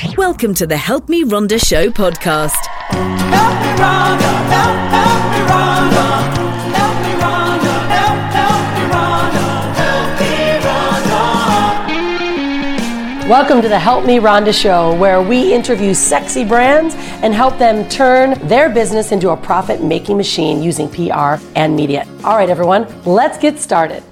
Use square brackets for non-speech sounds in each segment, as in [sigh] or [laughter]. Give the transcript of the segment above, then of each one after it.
Welcome to the Help Me Rhonda Show podcast. Help me Rhonda, help, help me Rhonda. Help me Rhonda, help, help me Rhonda. Help me Rhonda. Welcome to the Help Me Rhonda Show, where we interview sexy brands and help them turn their business into a profit making machine using PR and media. All right, everyone, let's get started.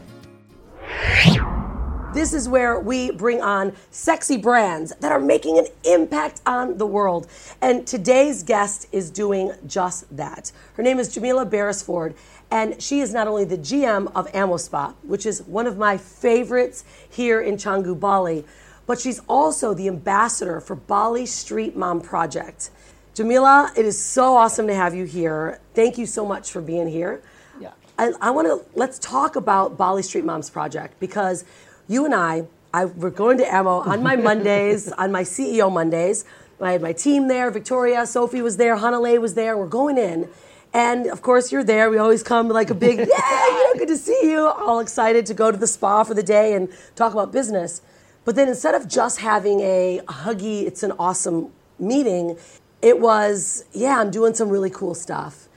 This is where we bring on sexy brands that are making an impact on the world. And today's guest is doing just that. Her name is Jamillah Beresford, and she is not only the GM of Amo Spa, which is one of my favorites here in Canggu, Bali, but she's also the ambassador for Bali Street Mom Project. Jamila, it is so awesome to have you here. Thank you so much for being here. Yeah. I, I want to let's talk about Bali Street Moms Project because you and I, I we're going to Amo on my Mondays, [laughs] on my CEO Mondays. I had my team there. Victoria, Sophie was there. Hanalei was there. We're going in. And of course, you're there. We always come like a big, [laughs] yeah, you know, good to see you. All excited to go to the spa for the day and talk about business. But then instead of just having a huggy, it's an awesome meeting, it was, yeah, I'm doing some really cool stuff.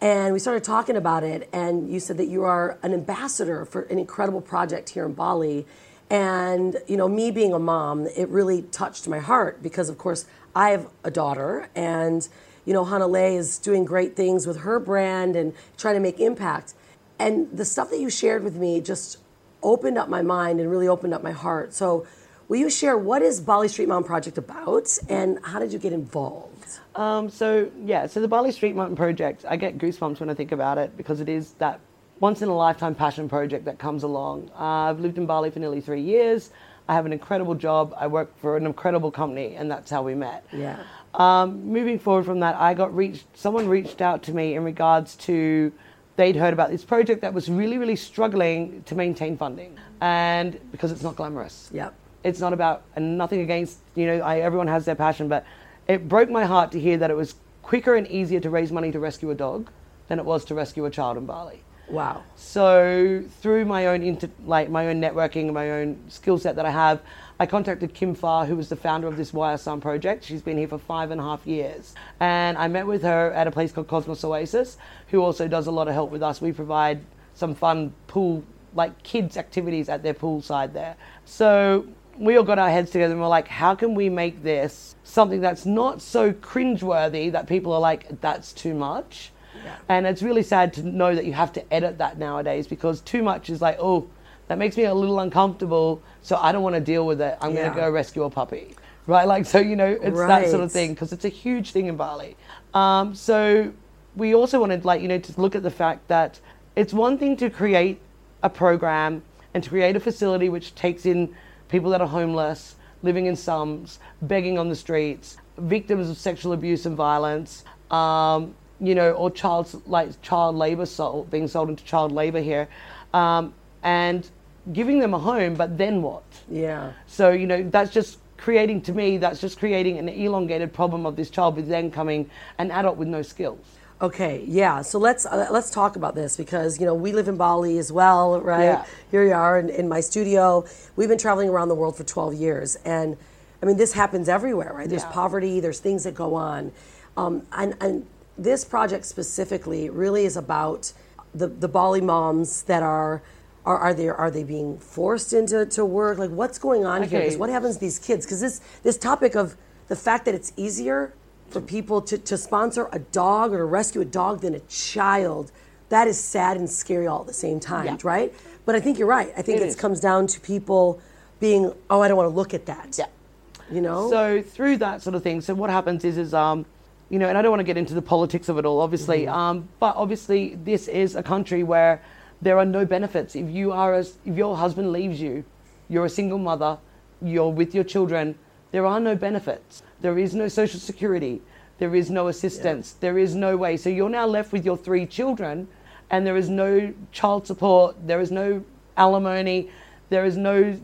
And we started talking about it, and you said that you are an ambassador for an incredible project here in Bali. And, you know, me being a mom, it really touched my heart because, of course, I have a daughter, and, you know, Hanalei is doing great things with her brand and trying to make impact. And the stuff that you shared with me just opened up my mind and really opened up my heart. So, will you share what is Bali Street Mom Project about, and how did you get involved? Um, so yeah, so the Bali Street Mountain Project, I get goosebumps when I think about it because it is that once in a lifetime passion project that comes along. Uh, I've lived in Bali for nearly three years. I have an incredible job. I work for an incredible company, and that's how we met. Yeah. Um, moving forward from that, I got reached. Someone reached out to me in regards to they'd heard about this project that was really, really struggling to maintain funding, and because it's not glamorous. Yep. It's not about and nothing against you know I, everyone has their passion, but it broke my heart to hear that it was quicker and easier to raise money to rescue a dog than it was to rescue a child in Bali. Wow. So through my own inter, like my own networking and my own skill set that I have, I contacted Kim Farr, who was the founder of this Wire Sun project. She's been here for five and a half years, and I met with her at a place called Cosmos Oasis, who also does a lot of help with us. We provide some fun pool, like kids activities at their pool side there. So we all got our heads together and we're like, how can we make this something that's not so cringeworthy that people are like, that's too much? And it's really sad to know that you have to edit that nowadays because too much is like, oh, that makes me a little uncomfortable, so I don't want to deal with it. I'm Yeah. going to go rescue a puppy. Right? Like, so, you know, it's that sort of thing because it's a huge thing in Bali. Um, so we also wanted, like, you know, to look at the fact that it's one thing to create a program and to create a facility which takes in people that are homeless, living in slums, begging on the streets, victims of sexual abuse and violence, um, you know, or child like child labor sold, being sold into child labor here, um, and giving them a home. But then what? Yeah. So, you know, that's just creating, to me, that's just creating an elongated problem of this child with then coming an adult with no skills. Okay, yeah. So let's uh, let's talk about this because you know we live in Bali as well, right? Yeah. Here we are in, in my studio. We've been traveling around the world for 12 years, and I mean this happens everywhere, right? There's Yeah. poverty, there's things that go on, um, and and this project specifically really is about the the Bali moms that are. Are, are they are they being forced into to work? Like what's going on here? 'Cause Okay. what happens to these kids? Because this this topic of the fact that it's easier for people to, to sponsor a dog or to rescue a dog than a child, that is sad and scary all at the same time, Yeah. right? But I think you're right. I think It it comes down to people being, oh, I don't want to look at that. Yeah. You know? So through that sort of thing, so what happens is, is um, you know, and I don't want to get into the politics of it all, obviously, um, but obviously this is a country where there are no benefits. If you are, a, if your husband leaves you, you're a single mother, you're with your children, there are no benefits. There is no social security. There is no assistance. There is no way. So you're now left with your three children, and there is no child support. There is no alimony. There is no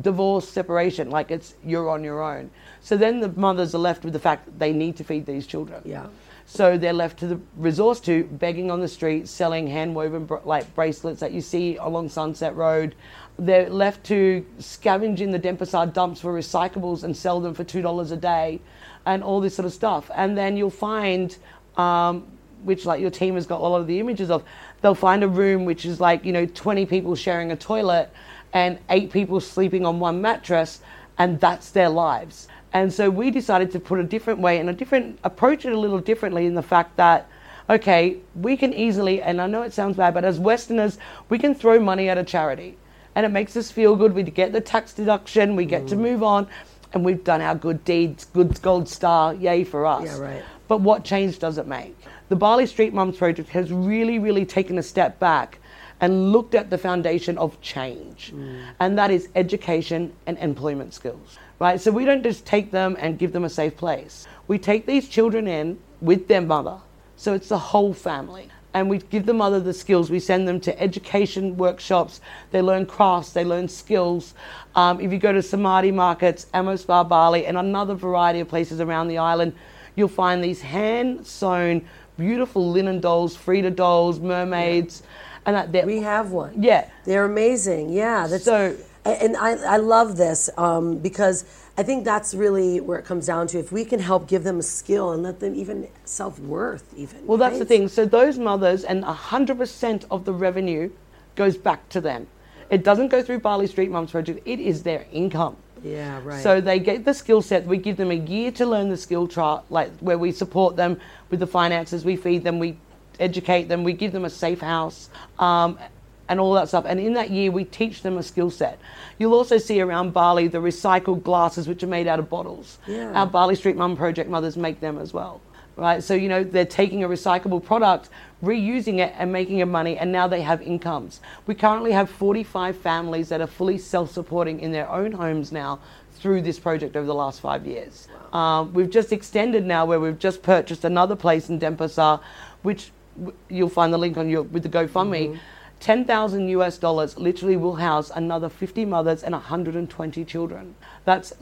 divorce separation. Like it's you're on your own. So then the mothers are left with the fact that they need to feed these children. Yeah. So they're left to the resource to begging on the street, selling hand woven br- like bracelets that you see along Sunset Road. They're left to scavenge in the Denpasar dumps for recyclables and sell them for two dollars a day, and all this sort of stuff. And then you'll find, um, which like your team has got a lot of the images of, they'll find a room which is like you know 20 people sharing a toilet, and eight people sleeping on one mattress, and that's their lives. And so we decided to put a different way and a different approach it a little differently in the fact that, okay, we can easily, and I know it sounds bad, but as Westerners, we can throw money at a charity. And it makes us feel good. We get the tax deduction, we get to mm. move on, and we've done our good deeds, good gold star, yay for us. Yeah, right. But what change does it make? The Bali Street Mums Project has really, really taken a step back and looked at the foundation of change, mm. and that is education and employment skills. Right? So we don't just take them and give them a safe place. We take these children in with their mother, so it's the whole family. And we give the mother the skills. We send them to education workshops. They learn crafts. They learn skills. Um, if you go to Samadi markets, Amo Spa Bali, and another variety of places around the island, you'll find these hand sewn, beautiful linen dolls, Frida dolls, mermaids, and that We have one. yeah. They're amazing. Yeah. That's, So- and I, I love this um, because I think that's really where it comes down to. If we can help give them a skill and let them even self worth, even. Well, that's the thing. So those mothers and 100% of the revenue goes back to them. It doesn't go through Bali Street Mums Project. It is their income. Yeah, right. So they get the skill set. We give them a year to learn the skill chart, like where we support them with the finances, we feed them, we educate them, we give them a safe house, um, and all that stuff. And in that year, we teach them a skill set. You'll also see around Bali the recycled glasses, which are made out of bottles. Yeah. Our Bali Street Mum Project mothers make them as well. Right, so you know they're taking a recyclable product, reusing it, and making it money, and now they have incomes. We currently have 45 families that are fully self-supporting in their own homes now through this project over the last five years. Um, we've just extended now where we've just purchased another place in Denpasar, which w- you'll find the link on your with the GoFundMe. 10,000 US dollars literally will house another 50 mothers and 120 children. That's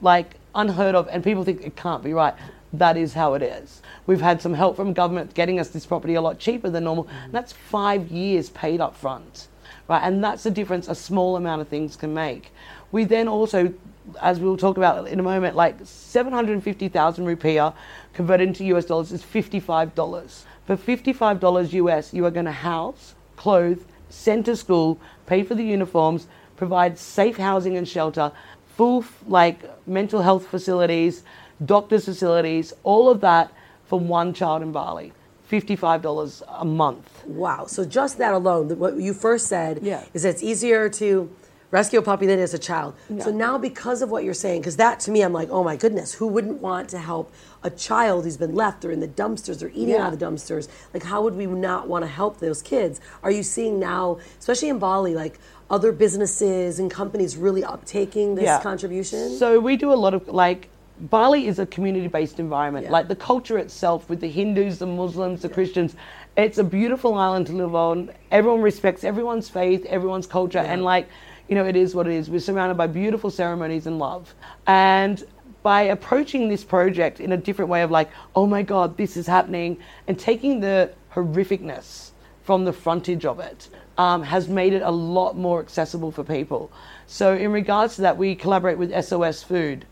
like unheard of, and people think it can't be right. That is how it is. We've had some help from government getting us this property a lot cheaper than normal. That's five years paid up front, right? And that's the difference a small amount of things can make. We then also, as we'll talk about in a moment, like 750,000 rupiah converted into US dollars is $55. For $55 US, you are going to house, clothe, send to school, pay for the uniforms, provide safe housing and shelter, full like mental health facilities, doctors facilities, all of that for one child in Bali. $55 a month. Wow. So just that alone, what you first said Yeah. is that it's easier to rescue a puppy than it is a child. So now because of what you're saying, because that to me, I'm like, oh my goodness, who wouldn't want to help a child who's been left or in the dumpsters or eating Yeah. out of the dumpsters? Like how would we not want to help those kids? Are you seeing now, especially in Bali, like other businesses and companies really uptaking this contribution? So we do a lot of like Bali is a community-based environment. Yeah. Like the culture itself, with the Hindus, the Muslims, the Christians, it's a beautiful island to live on. Everyone respects everyone's faith, everyone's culture, and like you know, it is what it is. We're surrounded by beautiful ceremonies and love, and by approaching this project in a different way of like, oh my God, this is happening, and taking the horrificness from the frontage of it um, has made it a lot more accessible for people. So, in regards to that, we collaborate with SOS Food.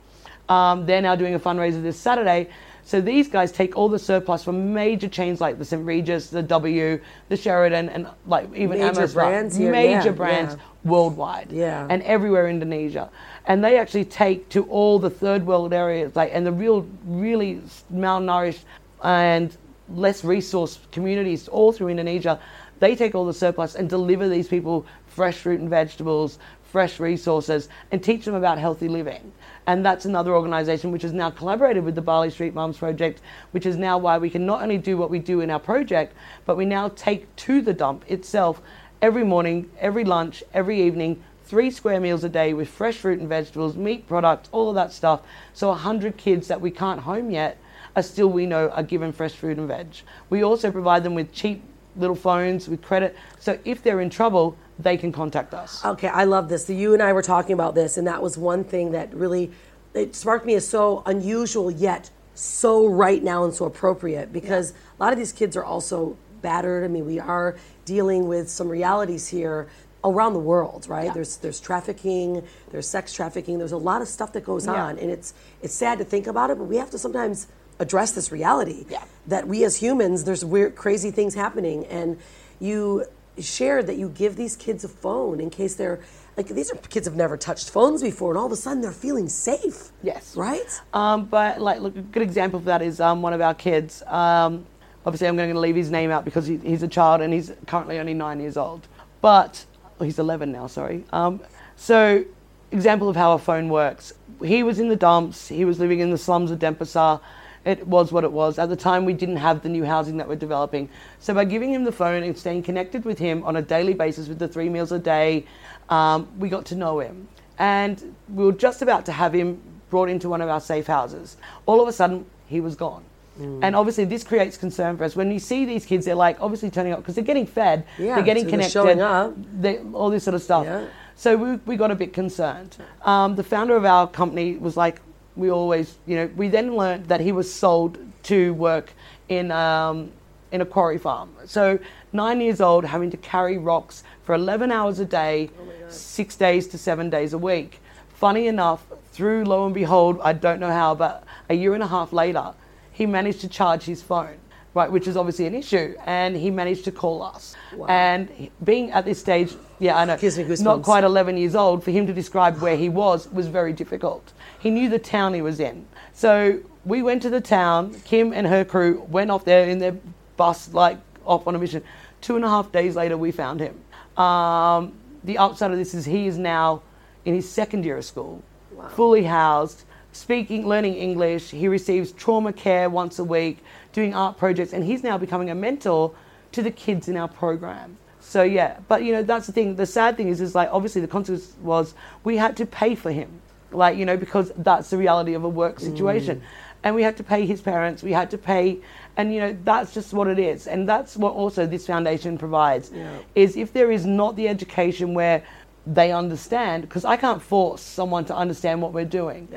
Um, they're now doing a fundraiser this Saturday. So these guys take all the surplus from major chains like the St. Regis, the W, the Sheraton, and like even Major Amos brands here, major yeah, brands yeah. worldwide, Yeah. and everywhere in Indonesia. And they actually take to all the third world areas, like and the real, really malnourished and less resource communities all through Indonesia. They take all the surplus and deliver these people fresh fruit and vegetables, fresh resources, and teach them about healthy living. And that's another organization which has now collaborated with the Bali Street Mums Project, which is now why we can not only do what we do in our project, but we now take to the dump itself every morning, every lunch, every evening, three square meals a day with fresh fruit and vegetables, meat products, all of that stuff. So 100 kids that we can't home yet are still, we know, are given fresh fruit and veg. We also provide them with cheap little phones with credit. So if they're in trouble, they can contact us. Okay, I love this. So you and I were talking about this, and that was one thing that really it sparked me as so unusual yet so right now and so appropriate because a lot of these kids are also battered. I mean, we are dealing with some realities here around the world, right? There's there's trafficking, there's sex trafficking, there's a lot of stuff that goes Yeah. on, and it's it's sad to think about it, but we have to sometimes address this reality Yeah. that we as humans, there's weird, crazy things happening, and you shared that you give these kids a phone in case they're like these are kids have never touched phones before, and all of a sudden they're feeling safe. Yes. Right. Um, but like, look, a good example of that is um, one of our kids. Um, obviously, I'm going to leave his name out because he, he's a child and he's currently only nine years old. But oh, he's 11 now. Sorry. Um, so, example of how a phone works. He was in the dumps. He was living in the slums of Denpasar. It was what it was. At the time, we didn't have the new housing that we're developing. So, by giving him the phone and staying connected with him on a daily basis with the three meals a day, um, we got to know him. And we were just about to have him brought into one of our safe houses. All of a sudden, he was gone. Mm. And obviously, this creates concern for us. When you see these kids, they're like obviously turning up because they're getting fed, Yeah, they're getting so they're connected, showing up. they, all this sort of stuff. Yeah. So we, we got a bit concerned. Um, the founder of our company was like, we always, you know, we then learned that he was sold to work in, um, in a quarry farm. So nine years old, having to carry rocks for 11 hours a day, six days to seven days a week. Funny enough, through lo and behold, I don't know how, but a year and a half later, he managed to charge his phone, right, which is obviously an issue, and he managed to call us. And being at this stage, yeah, I know, me not quite 11 years old, for him to describe where he was was very difficult. He knew the town he was in. So we went to the town, Kim and her crew went off there in their bus, like off on a mission. Two and a half days later, we found him. Um, the upside of this is he is now in his second year of school, fully housed, speaking, learning English. He receives trauma care once a week, doing art projects, and he's now becoming a mentor to the kids in our program. So yeah, but you know that's the thing. The sad thing is, is like obviously the consequence was we had to pay for him, like you know because that's the reality of a work mm. situation, and we had to pay his parents. We had to pay, and you know that's just what it is, and that's what also this foundation provides. Is if there is not the education where they understand, because I can't force someone to understand what we're doing,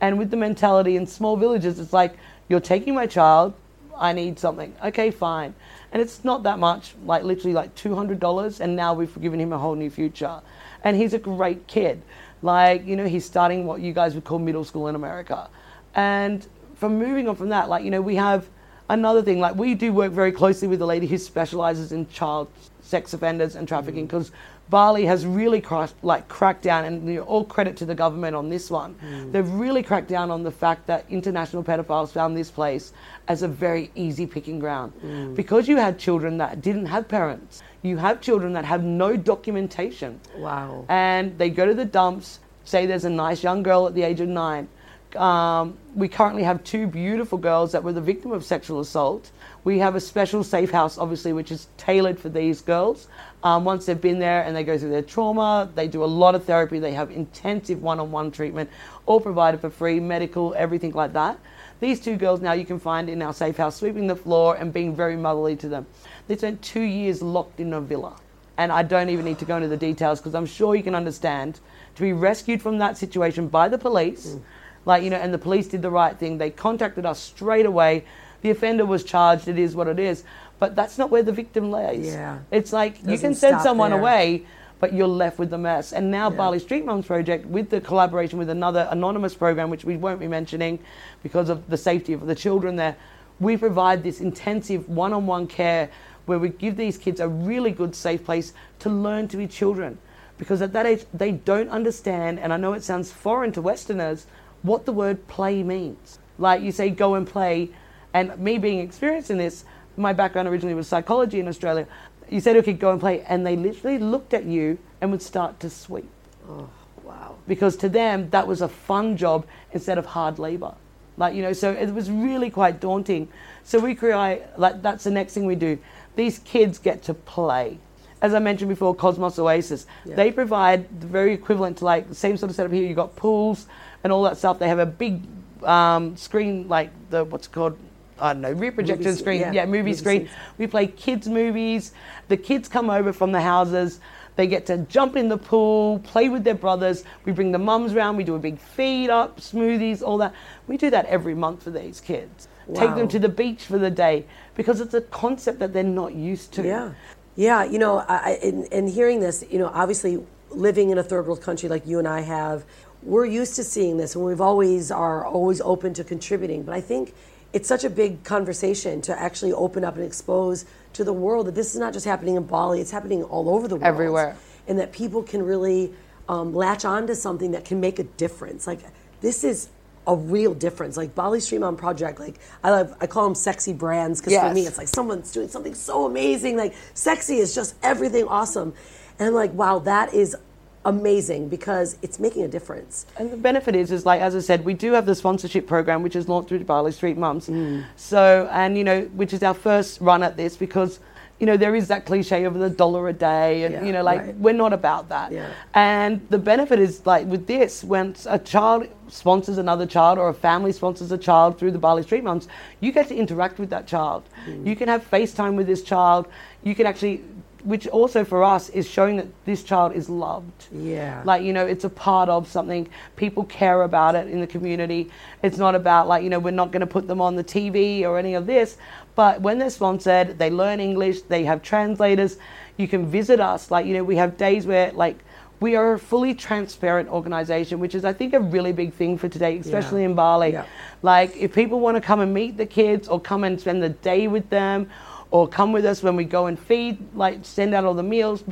and with the mentality in small villages, it's like you're taking my child, I need something. Okay, fine. And it's not that much, like literally like $200, and now we've given him a whole new future. And he's a great kid. Like, you know, he's starting what you guys would call middle school in America. And from moving on from that, like, you know, we have another thing, like, we do work very closely with a lady who specializes in child sex offenders and trafficking mm. because Bali has really crushed, like cracked down, and you know, all credit to the government on this one. Hmm. They've really cracked down on the fact that international pedophiles found this place as a very easy picking ground hmm. because you had children that didn't have parents. You have children that have no documentation. Wow. And they go to the dumps. Say there's a nice young girl at the age of nine. Um, we currently have two beautiful girls that were the victim of sexual assault. We have a special safe house, obviously, which is tailored for these girls. Um, once they've been there and they go through their trauma, they do a lot of therapy. They have intensive one-on-one treatment, all provided for free, medical, everything like that. These two girls now you can find in our safe house, sweeping the floor and being very motherly to them. They spent two years locked in a villa. And I don't even need to go into the details because I'm sure you can understand to be rescued from that situation by the police, like, you know, and the police did the right thing. They contacted us straight away. The offender was charged. It is what it is. But that's not where the victim lays. Yeah. It's like you can send someone there. away, but you're left with the mess. And now Bali Street Mums Project, with the collaboration with another anonymous program, which we won't be mentioning because of the safety of the children there, we provide this intensive one-on-one care where we give these kids a really good safe place to learn to be children. Because at that age, they don't understand, and I know it sounds foreign to Westerners, what the word play means. Like you say, go and play. And me being experienced in this, my background originally was psychology in Australia. You said, okay, go and play. And they literally looked at you and would start to sweep. Oh, wow. Because to them, that was a fun job instead of hard labor. Like, you know, so it was really quite daunting. So we create, like, that's the next thing we do. These kids get to play. As I mentioned before, Cosmos Oasis, they provide the very equivalent to like the same sort of setup here. You've got pools and all that stuff. They have a big um, screen, like the, what's it called? I don't know, rear projection Movie screen. yeah, Yeah, movie movie screen. scenes. We play kids' movies. The kids come over from the houses. They get to jump in the pool, play with their brothers. We bring the mums around. We do a big feed up, smoothies, all that. We do that every month for these kids. Take them to the beach for the day because it's a concept that they're not used to. Yeah, yeah. You know, I, in, in hearing this, you know, obviously living in a third world country like you and I have, we're used to seeing this, and we've always are always open to contributing. But I think it's such a big conversation to actually open up and expose to the world that this is not just happening in Bali; it's happening all over the world, Everywhere. and that people can really um, latch on to something that can make a difference. Like this is. A real difference, like Bali Street Mom Project. Like I love, I call them sexy brands because for me, it's like someone's doing something so amazing. Like sexy is just everything awesome. And I'm like, wow, that is amazing because it's making a difference. And the benefit is, is like as I said, we do have the sponsorship program, which is launched through Bali Street Mums. Mm. So, and you know, which is our first run at this because, you know, there is that cliche of the dollar a day, and Yeah, you know, like right. we're not about that. Yeah. And the benefit is like with this, when a child sponsors another child or a family sponsors a child through the Bali Street Mums, you get to interact with that child. Mm. You can have FaceTime with this child. You can actually. Which also for us is showing that this child is loved. Yeah. Like, you know, it's a part of something. People care about it in the community. It's not about, like, you know, we're not going to put them on the TV or any of this. But when they're sponsored, they learn English, they have translators. You can visit us. Like, you know, we have days where, like, we are a fully transparent organization, which is, I think, a really big thing for today, especially in Bali. Yeah. Like, if people want to come and meet the kids or come and spend the day with them or come with us when we go and feed, like, send out all the meals,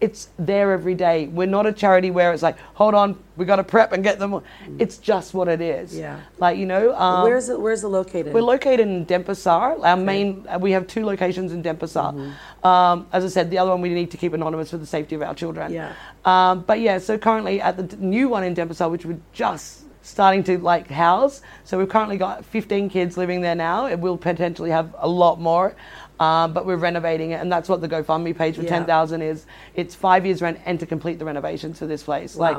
it's there every day. We're not a charity where it's like, hold on, we got to prep and get them. It's just what it is. Yeah. Like, you know, um, where's it? Where's it located? we're located in Denpasar. Our main, uh, we have two locations in Denpasar. Mm-hmm. Um, as I said, the other one we need to keep anonymous for the safety of our children. Yeah. Um, but yeah, so currently at the new one in Denpasar, which we're just starting to like house. So we've currently got 15 kids living there now. It will potentially have a lot more. Um, but we're renovating it, and that's what the GoFundMe page for Yeah. 10,000 is. It's five years rent and to complete the renovations for this place. Like,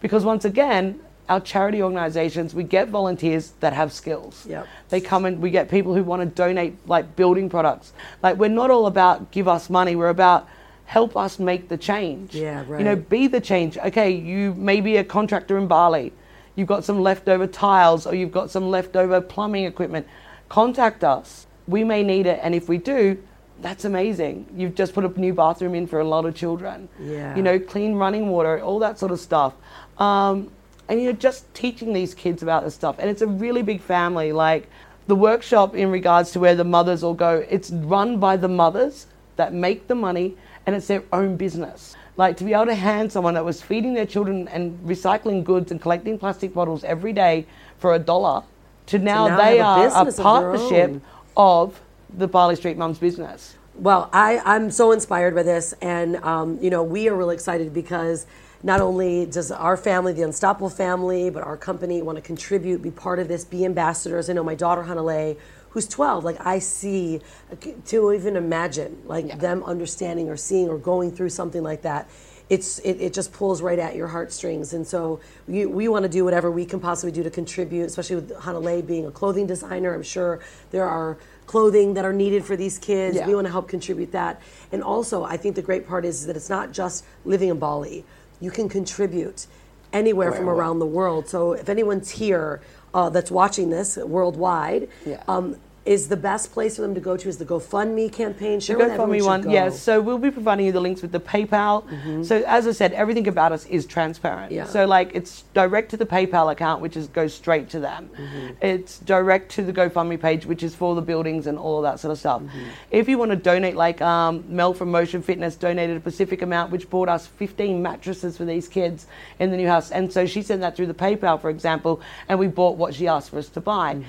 because once again, our charity organizations, we get volunteers that have skills. Yep. They come and we get people who want to donate like building products. Like we're not all about give us money. We're about help us make the change. Yeah, right. You know, be the change. Okay, you may be a contractor in Bali. You've got some leftover tiles or you've got some leftover plumbing equipment. Contact us. We may need it, and if we do, that's amazing. You've just put a new bathroom in for a lot of children. Yeah. You know, clean running water, all that sort of stuff. Um, and you're just teaching these kids about this stuff. And it's a really big family. Like the workshop in regards to where the mothers all go, it's run by the mothers that make the money and it's their own business. Like to be able to hand someone that was feeding their children and recycling goods and collecting plastic bottles every day for a dollar to now, now they are a partnership. Of the Bali Street Mums business. Well, I, I'm so inspired by this, and um, you know, we are really excited because not only does our family, the Unstoppable family, but our company want to contribute, be part of this, be ambassadors. I know my daughter Hanalei, who's 12, like I see to even imagine like them understanding or seeing or going through something like that. It's it, it just pulls right at your heartstrings, and so we, we want to do whatever we can possibly do to contribute, especially with Hanalei being a clothing designer. I'm sure there are clothing that are needed for these kids. Yeah. We want to help contribute that. And also, I think the great part is that it's not just living in Bali. You can contribute anywhere from around the world. So if anyone's here uh, that's watching this worldwide, Yeah. um, is the best place for them to go to is the GoFundMe campaign. Share The with everyone GoFundMe one, go. yes. So we'll be providing you the links with the PayPal. So as I said, everything about us is transparent. Yeah. So like it's direct to the PayPal account, which is goes straight to them. It's direct to the GoFundMe page, which is for the buildings and all of that sort of stuff. If you want to donate, like um, Mel from Motion Fitness donated a specific amount, which bought us 15 mattresses for these kids in the new house, and so she sent that through the PayPal, for example, and we bought what she asked for us to buy.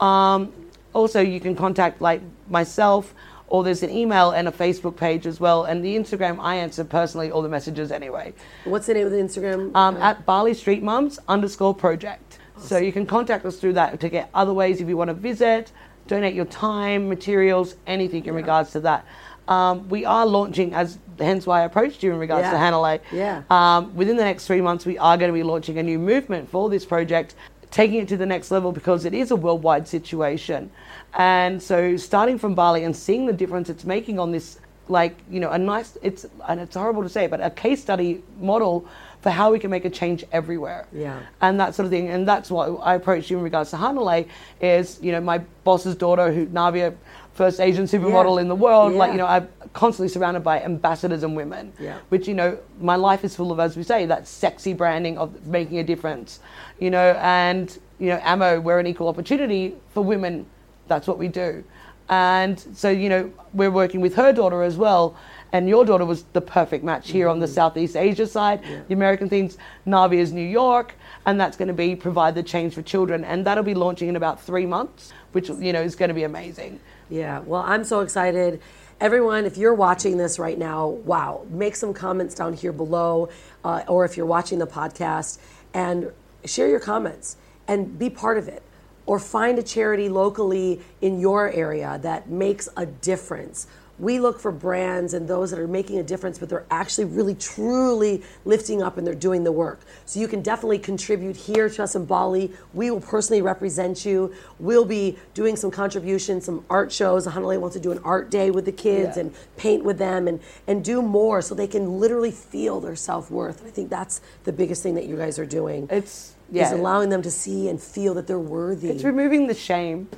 Um, also, you can contact like myself, or there's an email and a Facebook page as well. And the Instagram, I answer personally all the messages anyway. What's the name of the Instagram? Um, at Bali Street Mums underscore project. So you can contact us through that to get other ways if you want to visit, donate your time, materials, anything in regards to that. Um, we are launching, as hence why I approached you in regards to Yeah. Hanalei. Yeah. Um, within the next three months, we are going to be launching a new movement for this project, taking it to the next level because it is a worldwide situation. And so, starting from Bali and seeing the difference it's making on this like you know a nice it's and it's horrible to say but a case study model for how we can make a change everywhere Yeah. and that sort of thing and that's what i approached you in regards to hanalei is you know my boss's daughter who navia first asian supermodel Yeah. in the world like you know i'm constantly surrounded by ambassadors and women Yeah. which you know my life is full of as we say that sexy branding of making a difference you know and you know Amo we're an equal opportunity for women. That's what we do. And so you know we're working with her daughter as well and your daughter was the perfect match here on the mm-hmm. southeast asia side. The american things navi is new york and that's going to be provide the change for children and that'll be launching in about three months which you know is going to be amazing Yeah, well, I'm so excited. Everyone, if you're watching this right now, wow, make some comments down here below, uh, or if you're watching the podcast, and share your comments and be part of it. Or find a charity locally in your area that makes a difference. We look for brands and those that are making a difference, but they're actually really truly lifting up and they're doing the work. So you can definitely contribute here to us in Bali. We will personally represent you. We'll be doing some contributions, some art shows. Hanalei wants to do an art day with the kids Yeah. and paint with them and, and do more so they can literally feel their self worth. I think that's the biggest thing that you guys are doing. it's yeah. Is allowing them to see and feel that they're worthy. it's removing the shame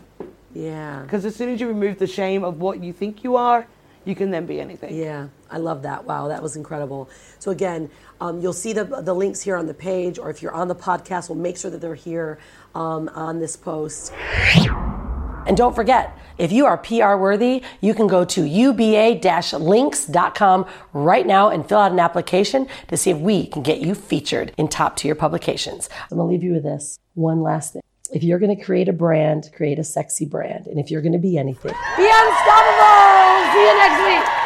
yeah. because as soon as you remove the shame of what you think you are you can then be anything Yeah, I love that. Wow, that was incredible. So again, um, you'll see the the links here on the page, or if you're on the podcast, we'll make sure that they're here um, on this post. And don't forget, if you are PR worthy, you can go to uba-links.com right now and fill out an application to see if we can get you featured in top tier publications. I'm gonna leave you with this one last thing. If you're gonna create a brand, create a sexy brand. And if you're gonna be anything, be unstoppable! See you next week.